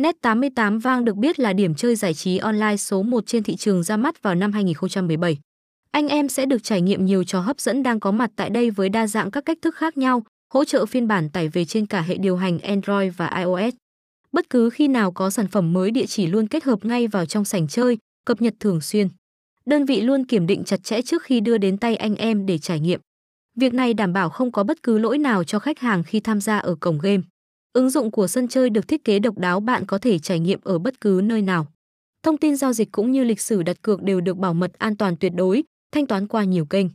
Net88 Vang được biết là điểm chơi giải trí online số 1 trên thị trường ra mắt vào năm 2017. Anh em sẽ được trải nghiệm nhiều trò hấp dẫn đang có mặt tại đây với đa dạng các cách thức khác nhau, hỗ trợ phiên bản tải về trên cả hệ điều hành Android và iOS. Bất cứ khi nào có sản phẩm mới địa chỉ luôn kết hợp ngay vào trong sảnh chơi, cập nhật thường xuyên. Đơn vị luôn kiểm định chặt chẽ trước khi đưa đến tay anh em để trải nghiệm. Việc này đảm bảo không có bất cứ lỗi nào cho khách hàng khi tham gia ở cổng game. Ứng dụng của sân chơi được thiết kế độc đáo bạn có thể trải nghiệm ở bất cứ nơi nào. Thông tin giao dịch cũng như lịch sử đặt cược đều được bảo mật an toàn tuyệt đối, thanh toán qua nhiều kênh.